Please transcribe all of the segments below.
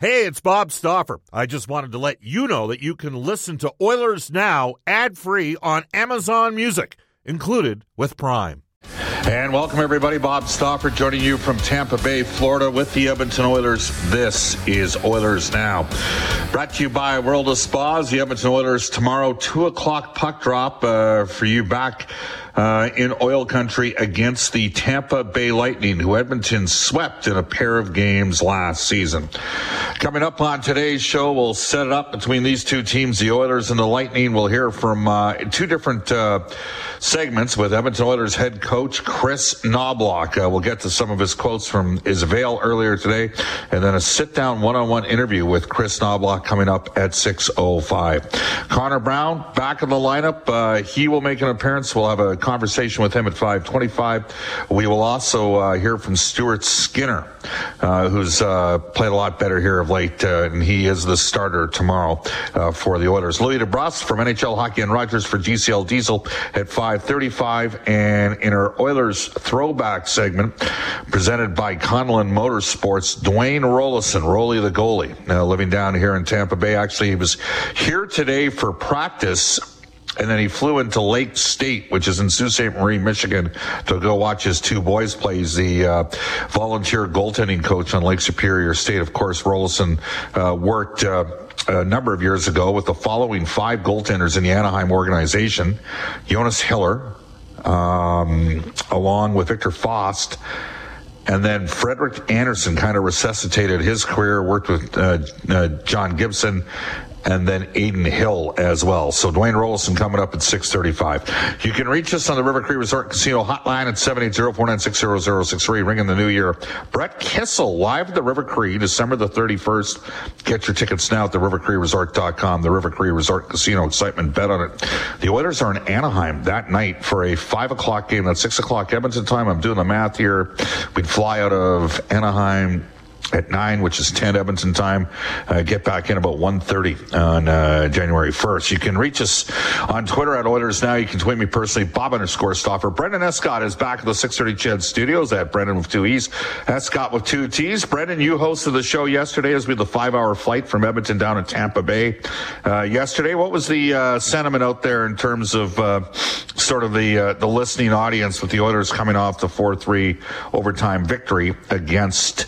Hey, it's Bob Stauffer. I just wanted to let you know that you can listen to Oilers Now ad free on Amazon Music, included with Prime. And welcome, everybody. Bob Stauffer joining you from Tampa Bay, Florida, with the Edmonton Oilers. This is Oilers Now. Brought to you by World of Spas. The Edmonton Oilers tomorrow, 2 o'clock puck drop uh, for you back uh, in oil country against the Tampa Bay Lightning, who Edmonton swept in a pair of games last season. Coming up on today's show, we'll set it up between these two teams, the Oilers and the Lightning. We'll hear from uh, two different uh, segments with Edmonton Oilers head coach Kris Knoblauch. Uh, we'll get to some of his quotes from Isabel earlier today, and then a sit-down one-on-one interview with Kris Knoblauch coming up at 6.05. Connor Brown back in the lineup. Uh, he will make an appearance. We'll have a conversation with him at 525. We will also uh, hear from Stuart Skinner, uh, who's uh, played a lot better here of late, uh, and he is the starter tomorrow uh, for the Oilers. Louie DeBrusk from NHL Hockey and Rogers for GCL Diesel at 535. And in our Oilers throwback segment, presented by Conlon Motorsports, Dwayne Roloson, Rolly the goalie, now living down here in Tampa Bay. Actually, he was here today for practice and then he flew into Lake State, which is in Sault Ste. Marie, Michigan, to go watch his two boys play. He's the uh, volunteer goaltending coach on Lake Superior State. Of course, Roloson uh, worked. Uh, a number of years ago with the following five goaltenders in the Anaheim organization Jonas Hiller, um, along with Viktor Fasth. And then Frederik Andersen kind of resuscitated his career, worked with uh, uh, John Gibson and then Adin Hill as well. So Dwayne Roloson coming up at 635. You can reach us on the River Cree Resort Casino hotline at 780-496-0063. Ring in the new year. Brett Kissel live at the River Cree, December the 31st. Get your tickets now at the rivercreeresort.com. The River Cree Resort Casino excitement. Bet on it. The Oilers are in Anaheim that night for a 5 o'clock game. That's 6 o'clock Edmonton time. I'm doing the math here. We'd fly out of Anaheim at 9, which is 10 Edmonton time. Uh, get back in about 1.30 on uh, January 1st. You can reach us on Twitter at Oilers Now. You can tweet me personally, Bob underscore Stauffer. Brendan Escott is back at the 630 CHED studios at Brendan with two E's, Escott with two T's. Brendan, you hosted the show yesterday as we had the five-hour flight from Edmonton down to Tampa Bay uh, yesterday. What was the uh, sentiment out there in terms of uh, sort of the, uh, the listening audience with the Oilers coming off the 4-3 overtime victory against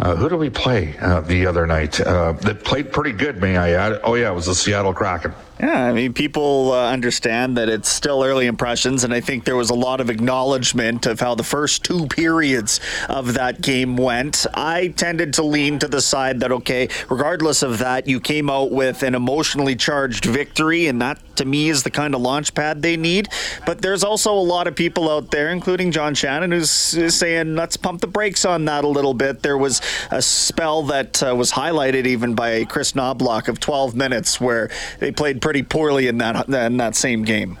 uh, who did we play uh, the other night? Uh, that played pretty good, may I add? Oh yeah, it was the Seattle Kraken. Yeah, I mean, people uh, understand that it's still early impressions, and I think there was a lot of acknowledgement of how the first two periods of that game went. I tended to lean to the side that, okay, regardless of that, you came out with an emotionally charged victory, and that to me is the kind of launch pad they need. But there's also a lot of people out there, including John Shannon, who's saying, let's pump the brakes on that a little bit. There was a spell that uh, was highlighted even by Kris Knoblauch of 12 minutes where they played pretty poorly in that in that same game.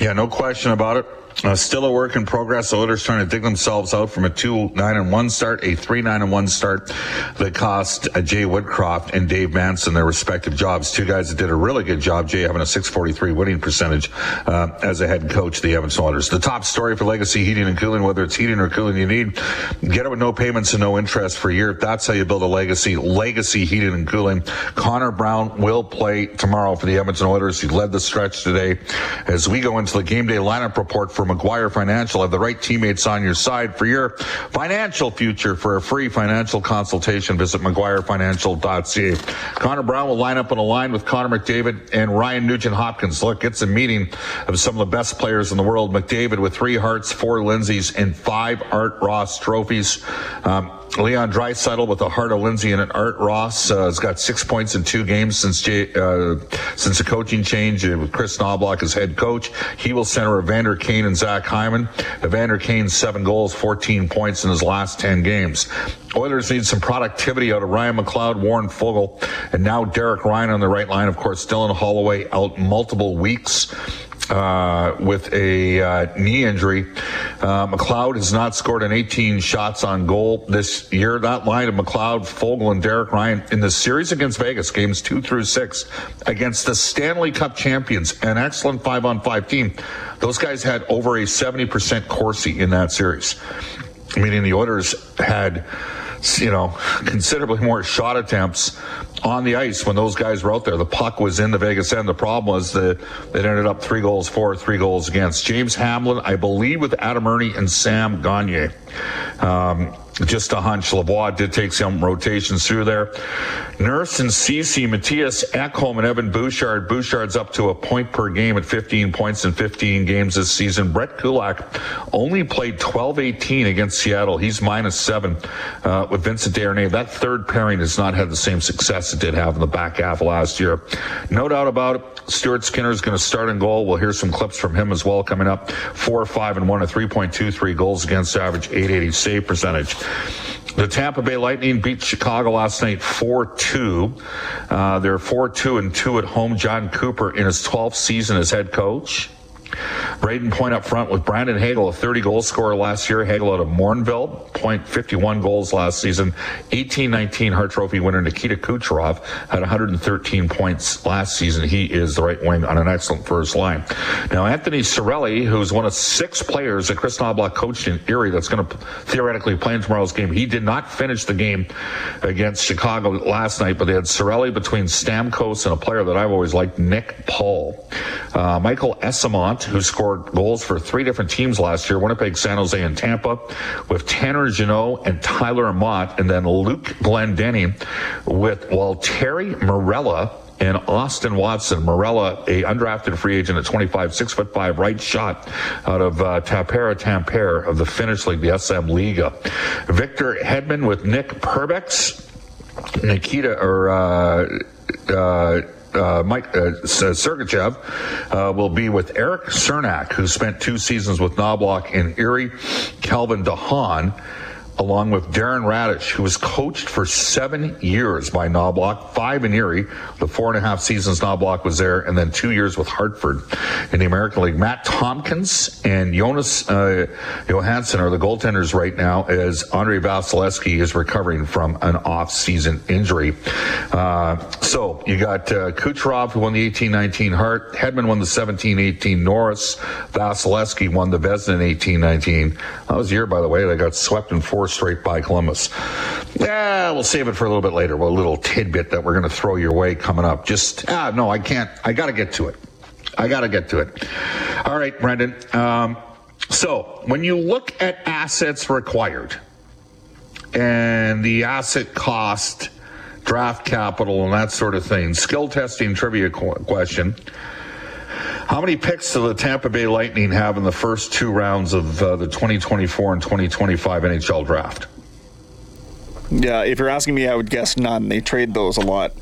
Yeah, no question about it. Uh, still a work in progress. The Oilers trying to dig themselves out from a two nine and one start, a three nine and one start that cost uh, Jay Woodcroft and Dave Manson their respective jobs. Two guys that did a really good job. Jay having a 643 winning percentage uh, as a head coach of the Edmonton Oilers. The top story for Legacy Heating and Cooling, whether it's heating or cooling you need, get it with no payments and no interest for a year. That's how you build a legacy. Legacy Heating and Cooling. Connor Brown will play tomorrow for the Edmonton Oilers. He led the stretch today as we go into the game day lineup report for McGuire Financial. Have the right teammates on your side for your financial future. For a free financial consultation, visit McGuireFinancial.ca. Connor Brown will line up on a line with Connor McDavid and Ryan Nugent Hopkins. Look, it's a meeting of some of the best players in the world. McDavid with three Harts, four Lindsays, and five Art Ross trophies. Um, Leon Draisaitl with a Hart of Lindsay and an Art Ross uh, has got six points in two games since uh, since the coaching change uh, with Kris Knoblauch as head coach. He will center Evander Kane and Zach Hyman. Evander Kane seven goals, 14 points in his last 10 games. Oilers need some productivity out of Ryan McLeod, Warren Foegele, and now Derek Ryan on the right line. Of course, Dylan Holloway out multiple weeks uh, with a uh, knee injury. Uh, McLeod has not scored an 18 shots on goal this year. That line of McLeod, Foegele, and Derek Ryan in the series against Vegas, games two through six, against the Stanley Cup champions, an excellent five on five team. Those guys had over a 70% Corsi in that series, meaning the Oilers had you know, considerably more shot attempts on the ice when those guys were out there. The puck was in the Vegas end. The problem was that it ended up three goals for, three goals against. James Hamblin, I believe, with Adam Erne and Sam Gagner. Um, just a hunch. Lavoie did take some rotations through there. Nurse and Ceci, Mattias Ekholm, and Evan Bouchard. Bouchard's up to a point per game at 15 points in 15 games this season. Brett Kulak only played 12-18 against Seattle. He's minus seven uh, with Vincent Desharnais. That third pairing has not had the same success it did have in the back half last year. No doubt about it. Stuart Skinner is going to start in goal. We'll hear some clips from him as well coming up. Four, five, and one, a 3.23 goals against average, 880 save percentage. The Tampa Bay Lightning beat Chicago last night 4-2. Uh, they're 4-2 and 2 at home. Jon Cooper in his 12th season as head coach. Brayden Point up front with Brandon Hagel, a 30 goal scorer last year. Hagel out of Morinville, Point 51 goals last season. 18-19 Hart Trophy winner Nikita Kucherov had 113 points last season. He is the right wing on an excellent first line. Now Anthony Cirelli, who's one of six players that Chris Knoblauch coached in Erie, that's going to theoretically play in tomorrow's game. He did not finish the game against Chicago last night, but they had Cirelli between Stamkos and a player that I've always liked, Nick Paul. Uh, Michael Eyssimont, who scored goals for three different teams last year, Winnipeg, San Jose, and Tampa, with Tanner Jeannot and Tyler Amott, and then Luke Glendening with Waltteri Merelä and Austin Watson. Merelä, a undrafted free agent at 25, six foot five, right shot out of uh, Tappara Tampere of the Finnish League, the SM Liga. Victor Hedman with Nick Perbix. Nikita or uh, uh, uh, Mike uh, Sergachev uh, will be with Erik Cernak, who spent two seasons with Knoblauch in Erie, Calvin DeHaan along with Darren Raddysh, who was coached for seven years by Knoblauch, five in Erie, the four and a half seasons Knoblauch was there, and then two years with Hartford in the American League. Matt Tomkins and Jonas uh, Johansson are the goaltenders right now as Andrei Vasilevskiy is recovering from an off-season injury. Uh, so you got uh, Kucherov, who won the 18-19 Hart, Hedman won the 17-18 Norris, Vasilevskiy won the Vezina 18-19. That was a year, by the way, they got swept in four straight by Columbus. Yeah, we'll save it for a little bit later. Well, a little tidbit that we're going to throw your way coming up. Just, ah, no, I can't. I got to get to it. I got to get to it. All right, Brendan. Um, so when you look at assets required and the asset cost, draft capital, and that sort of thing, skill testing trivia question. How many picks do the Tampa Bay Lightning have in the first two rounds of uh, the 2024 and 2025 NHL draft? Yeah, if you're asking me, I would guess none. They trade those a lot.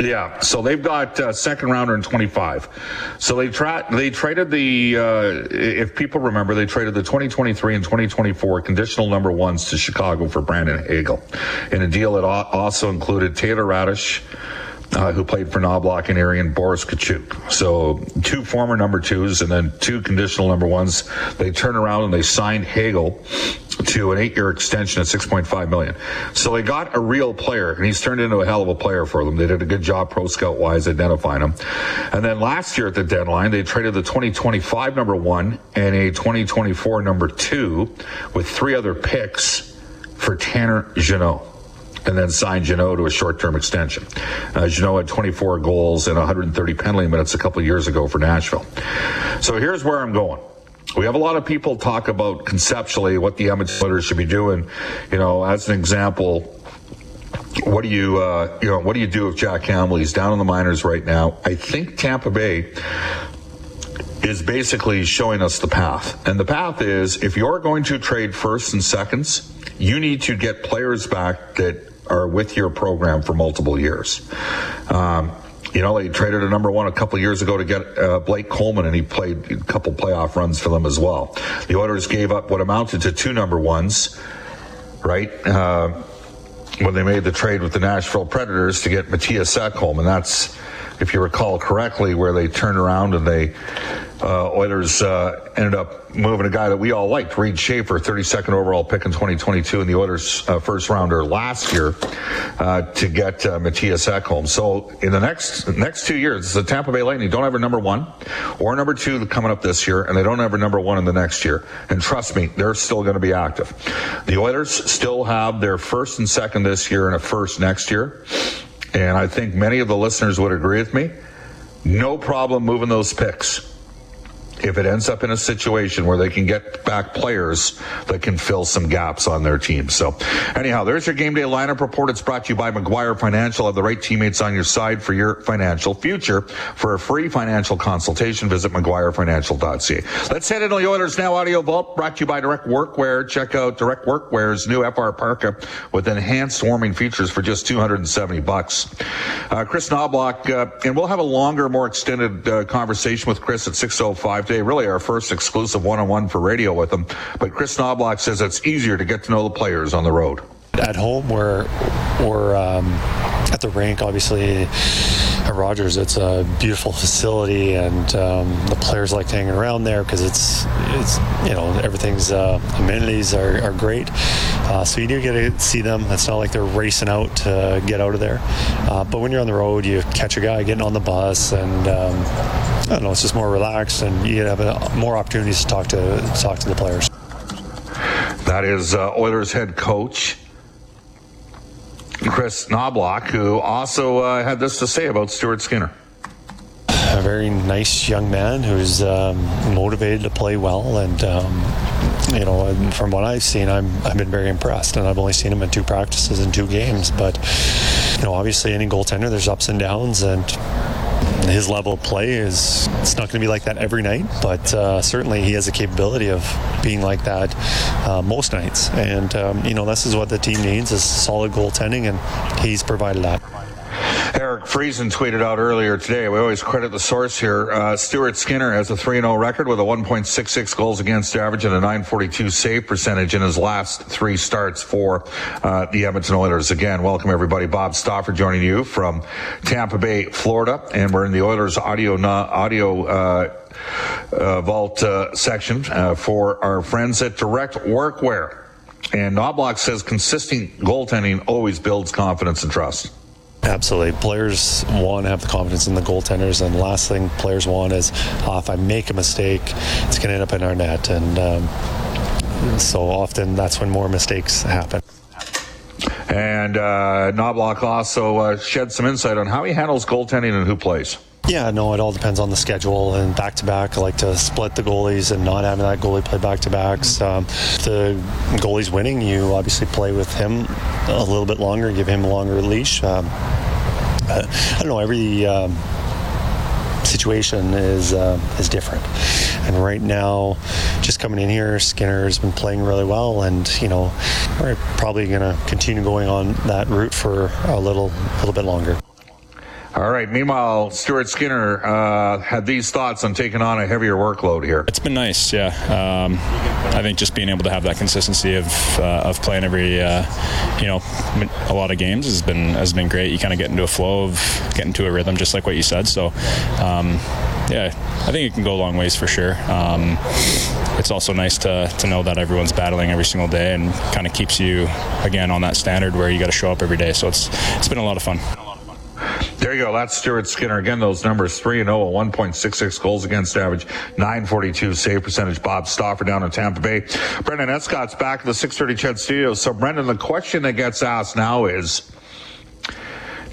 Yeah, so they've got uh, second rounder in 25. So they tra- they traded the uh, if people remember, they traded the 2023 and 2024 conditional number ones to Chicago for Brandon Hagel, in a deal that also included Taylor Raddysh uh, who played for Knoblauch and Erie, and Boris Katchouk. So two former number twos and then two conditional number ones. They turn around and they signed Hagel to an eight-year extension at 6.5 million. So they got a real player, and he's turned into a hell of a player for them. They did a good job pro scout wise identifying him. And then last year at the deadline, they traded the 2025 number one and a 2024 number two with three other picks for Tanner Jeannot and then signed Jeannot to a short-term extension. Uh, Jeannot had 24 goals and 130 penalty minutes a couple years ago for Nashville. So here's where I'm going. We have a lot of people talk about conceptually what the Edmonton Oilers should be doing. You know, as an example, what do you uh, you know what do you do if Jack Campbell? He's down in the minors right now. I think Tampa Bay is basically showing us the path. And the path is if you're going to trade firsts and seconds, you need to get players back that are with your program for multiple years. Um, you know, they traded a number one a couple years ago to get uh, Blake Coleman, and he played a couple playoff runs for them as well. The Oilers gave up what amounted to two number ones, right? Uh, when they made the trade with the Nashville Predators to get Mattias Ekholm, and that's if you recall correctly, where they turned around and they uh, Oilers uh, ended up moving a guy that we all liked, Reid Schaefer, 32nd overall pick in 2022, and the Oilers' uh, first rounder last year uh, to get uh, Mattias Ekholm. So in the next next two years, the Tampa Bay Lightning don't have a number one or number two coming up this year, and they don't have a number one in the next year. And trust me, they're still going to be active. The Oilers still have their first and second this year and a first next year. And I think many of the listeners would agree with me. No problem moving those picks if it ends up in a situation where they can get back players that can fill some gaps on their team. So, anyhow, there's your game day lineup report. It's brought to you by McGuire Financial. Have the right teammates on your side for your financial future. For a free financial consultation, visit McGuireFinancial.ca. Let's head into the Oilers Now Audio Vault, brought to you by Direct Workwear. Check out Direct Workwear's new FR Parka with enhanced warming features for just 270 bucks. Uh, Kris Knoblauch, uh, and we'll have a longer, more extended uh, conversation with Kris at 605 today, really our first exclusive one-on-one for radio with him. But Kris Knoblauch says it's easier to get to know the players on the road. At home, we're, we're um, at the rink, obviously at Rogers, it's a beautiful facility, and um, the players like hanging around there because it's it's you know everything's uh, amenities are, are great. Uh, so you do get to see them. It's not like they're racing out to get out of there. Uh, but when you're on the road, you catch a guy getting on the bus, and um, I don't know, it's just more relaxed, and you have a, more opportunities to talk to talk to the players. That is uh, Oilers head coach Kris Knoblauch, who also uh, had this to say about Stuart Skinner. A very nice young man who's um, motivated to play well, and um, you know, from what I've seen, I'm I've been very impressed, and I've only seen him in two practices in two games. But you know, obviously, any goaltender, there's ups and downs, and his level of play is it's not going to be like that every night, but uh, certainly he has the capability of being like that uh, most nights. And um, you know, this is what the team needs: is solid goaltending, and he's provided that. Friesen tweeted out earlier today. We always credit the source here. Uh, Stuart Skinner has a 3 0 record with a 1.66 goals against average and a 942 save percentage in his last three starts for uh, the Edmonton Oilers. Again, welcome everybody. Bob Stauffer joining you from Tampa Bay, Florida. And we're in the Oilers audio, audio, uh, uh, vault uh, section uh, for our friends at Direct Workwear. And Knoblauch says consistent goaltending always builds confidence and trust. Absolutely. Players want to have the confidence in the goaltenders, and last thing players want is oh, if I make a mistake, it's going to end up in our net. And um, so often that's when more mistakes happen. And uh, Knoblauch also uh, shed some insight on how he handles goaltending and who plays. Yeah, no, it all depends on the schedule and back to back. I like to split the goalies and not having that goalie play back to backs. Um, the goalie's winning, you obviously play with him a little bit longer, give him a longer leash. Um, I don't know, every. Um, situation is uh, is different. And right now, just coming in here, Skinner has been playing really well, and you know, we're probably going to continue going on that route for a little little bit longer. All right. Meanwhile, Stuart Skinner uh, had these thoughts on taking on a heavier workload here. It's been nice, yeah. Um, I think just being able to have that consistency of uh, of playing every, uh, you know, a lot of games has been has been great. You kind of get into a flow of getting to a rhythm, just like what you said. So, um, yeah, I think it can go a long ways for sure. Um, it's also nice to to know that everyone's battling every single day and kind of keeps you again on that standard where you got to show up every day. So it's it's been a lot of fun. There you go. That's Stuart Skinner. Again, those numbers 3 and 0, 1.66 goals against average, 942 save percentage. Bob Stauffer down in Tampa Bay. Brendan Escott's back in the 630 CHED studios. So, Brendan, the question that gets asked now is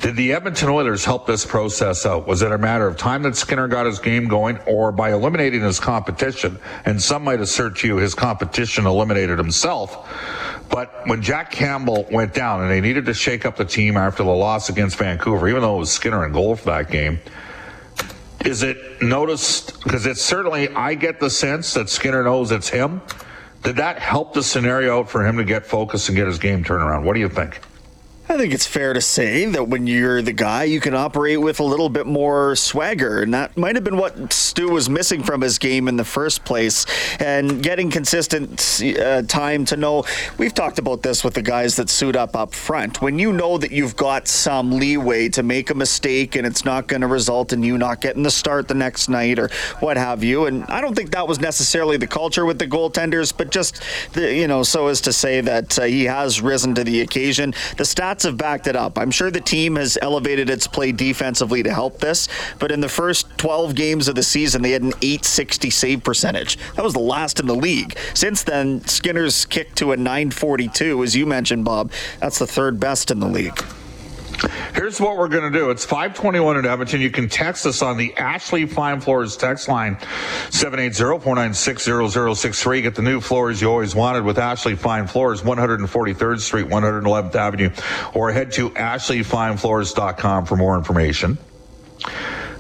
did the Edmonton Oilers help this process out? Was it a matter of time that Skinner got his game going, or by eliminating his competition? And some might assert to you his competition eliminated himself. But when Jack Campbell went down and they needed to shake up the team after the loss against Vancouver, even though it was Skinner in goal for that game, is it noticed? Because it's certainly, I get the sense that Skinner knows it's him. Did that help the scenario for him to get focused and get his game turned around? What do you think? I think it's fair to say that when you're the guy, you can operate with a little bit more swagger. And that might have been what Stu was missing from his game in the first place. And getting consistent uh, time to know. We've talked about this with the guys that suit up up front. When you know that you've got some leeway to make a mistake and it's not going to result in you not getting the start the next night or what have you. And I don't think that was necessarily the culture with the goaltenders, but just, the, you know, so as to say that uh, he has risen to the occasion. The stats have backed it up. I'm sure the team has elevated its play defensively to help this, but in the first 12 games of the season, they had an 860 save percentage. That was the last in the league. Since then, Skinner's kicked to a 942, as you mentioned, Bob. That's the third best in the league. Here's what we're going to do. It's 521 in Edmonton. You can text us on the Ashley Fine Floors text line, 780-496-0063. Get the new floors you always wanted with Ashley Fine Floors, 143rd Street, 111th Avenue, or head to ashleyfinefloors.com for more information.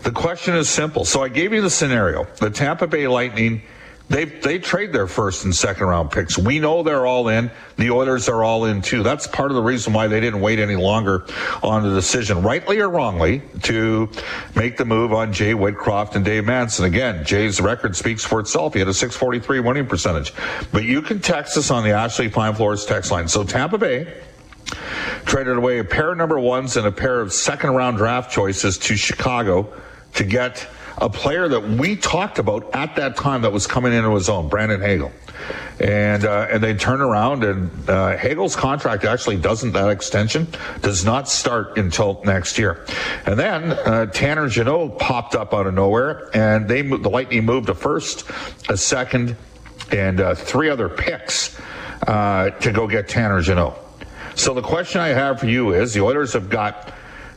The question is simple. So I gave you the scenario. The Tampa Bay Lightning they they trade their first and second round picks. We know they're all in. The Oilers are all in too. That's part of the reason why they didn't wait any longer on the decision, rightly or wrongly, to make the move on Jay Woodcroft and Dave Manson. Again, Jay's record speaks for itself. He had a 643 winning percentage. But you can text us on the Ashley Fine Floors text line. So Tampa Bay traded away a pair of number ones and a pair of second round draft choices to Chicago to get a player that we talked about at that time that was coming into his own, Brandon Hagel. And uh, and they turn around and uh, Hagel's contract actually doesn't that extension does not start until next year. And then uh, Tanner Jeannot popped up out of nowhere, and they the Lightning moved a first, a second, and uh, three other picks uh, to go get Tanner Jeannot. So the question I have for you is: the Oilers have got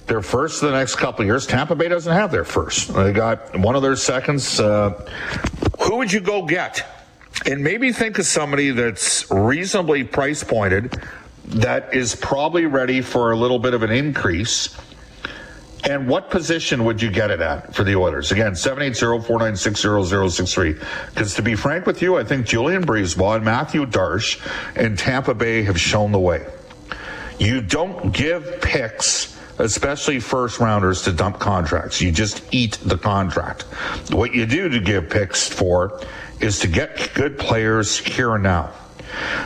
their first the next couple years. Tampa Bay doesn't have their first. They got one of their seconds. Uh, who would you go get? And maybe think of somebody that's reasonably price pointed that is probably ready for a little bit of an increase. And what position would you get it at for the Oilers? Again, 780-496-0063. Because to be frank with you, I think Julien BriseBois and Mathieu Darche in Tampa Bay have shown the way. You don't give picks especially first rounders, to dump contracts. You just eat the contract. What you do to give picks for is to get good players here and now.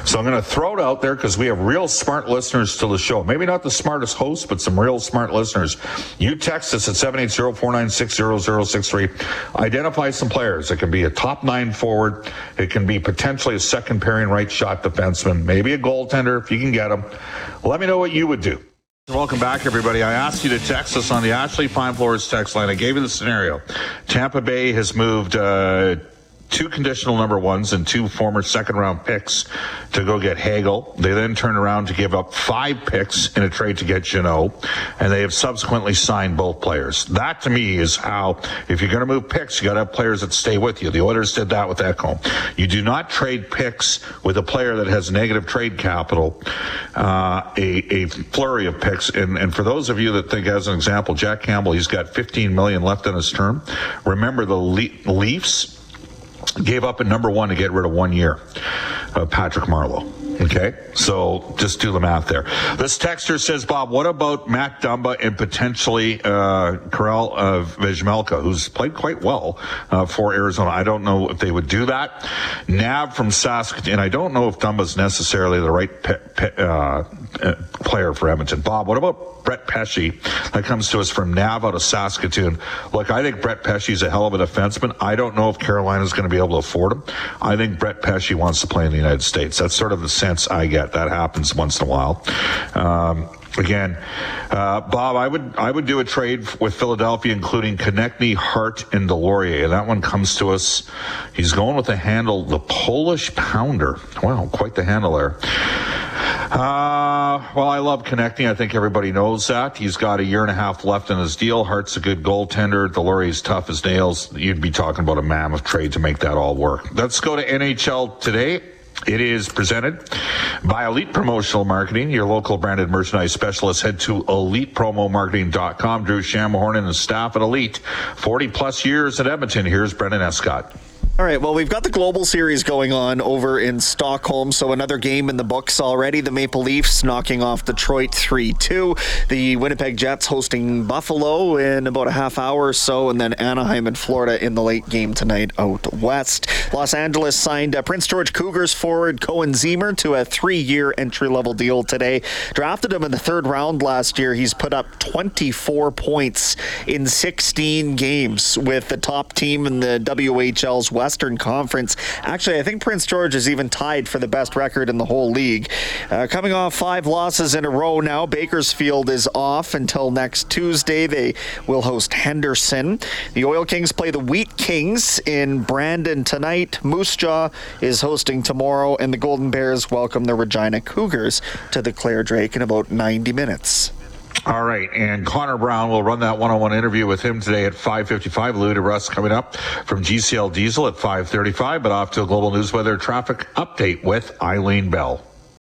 So I'm going to throw it out there because we have real smart listeners to the show. Maybe not the smartest host, but some real smart listeners. You text us at 780-496-0063. Identify some players. It can be a top nine forward. It can be potentially a second pairing right shot defenseman. Maybe a goaltender if you can get them. Let me know what you would do. Welcome back, everybody. I asked you to text us on the Ashley Fine Floors text line. I gave you the scenario. Tampa Bay has moved uh, two conditional number ones and two former second round picks to go get Hagel. They then turn around to give up five picks in a trade to get Jeannot, and they have subsequently signed both players. That to me is how, if you're going to move picks, you got to have players that stay with you. The Oilers did that with Ekholm. You do not trade picks with a player that has negative trade capital, uh, a, a flurry of picks. And, and for those of you that think, as an example, Jack Campbell, he's got 15 million left in his term. Remember the Le- Leafs gave up a number one to get rid of one year of Patrick Marleau. Okay, so just do the math there. This texter says, Bob, what about Matt Dumba and potentially uh, Karel uh, Vejmelka, who's played quite well uh, for Arizona? I don't know if they would do that. Nav from Saskatoon, and I don't know if Dumba's necessarily the right pe- pe- uh, player for Edmonton. Bob, what about Brett Pesce that comes to us from Nav out of Saskatoon? Look, I think Brett Pesce's a hell of a defenseman. I don't know if Carolina's going to be able to afford him. I think Brett Pesce wants to play in the United States. That's sort of the sense I get. That happens once in a while. Um, again, uh, Bob, I would I would do a trade with Philadelphia, including Konecny, Hart, and Deslauriers. That one comes to us. He's going with the handle, the Polish Pounder. Wow, quite the handle there. Uh, well, I love Konecny. I think everybody knows that. He's got a year and a half left in his deal. Hart's a good goaltender. Deslauriers tough as nails. You'd be talking about a mammoth trade to make that all work. Let's go to NHL today. It is presented by Elite Promotional Marketing, your local branded merchandise specialist. Head to elitepromomarketing.com. Drew Shamahorn and the staff at Elite, 40 plus years at Edmonton. Here's Brendan Escott. All right, well, we've got the Global Series going on over in Stockholm, so another game in the books already. The Maple Leafs knocking off Detroit 3 2. The Winnipeg Jets hosting Buffalo in about a half hour or so, and then Anaheim and Florida in the late game tonight out west. Los Angeles signed uh, Prince George Cougars forward Koehn Ziemmer to a three year entry level deal today. Drafted him in the third round last year. He's put up 24 points in 16 games with the top team in the WHL's West. Western Conference. Actually, I think Prince George is even tied for the best record in the whole league. Uh, coming off five losses in a row now, Bakersfield is off until next Tuesday. They will host Henderson. The Oil Kings play the Wheat Kings in Brandon tonight. Moose Jaw is hosting tomorrow, and the Golden Bears welcome the Regina Cougars to the Clare Drake in about 90 minutes. All right, and Connor Brown will run that one-on-one interview with him today at 5:55. Lou to Russ coming up from GCL Diesel at 5:35. But off to a global news weather traffic update with Eileen Bell.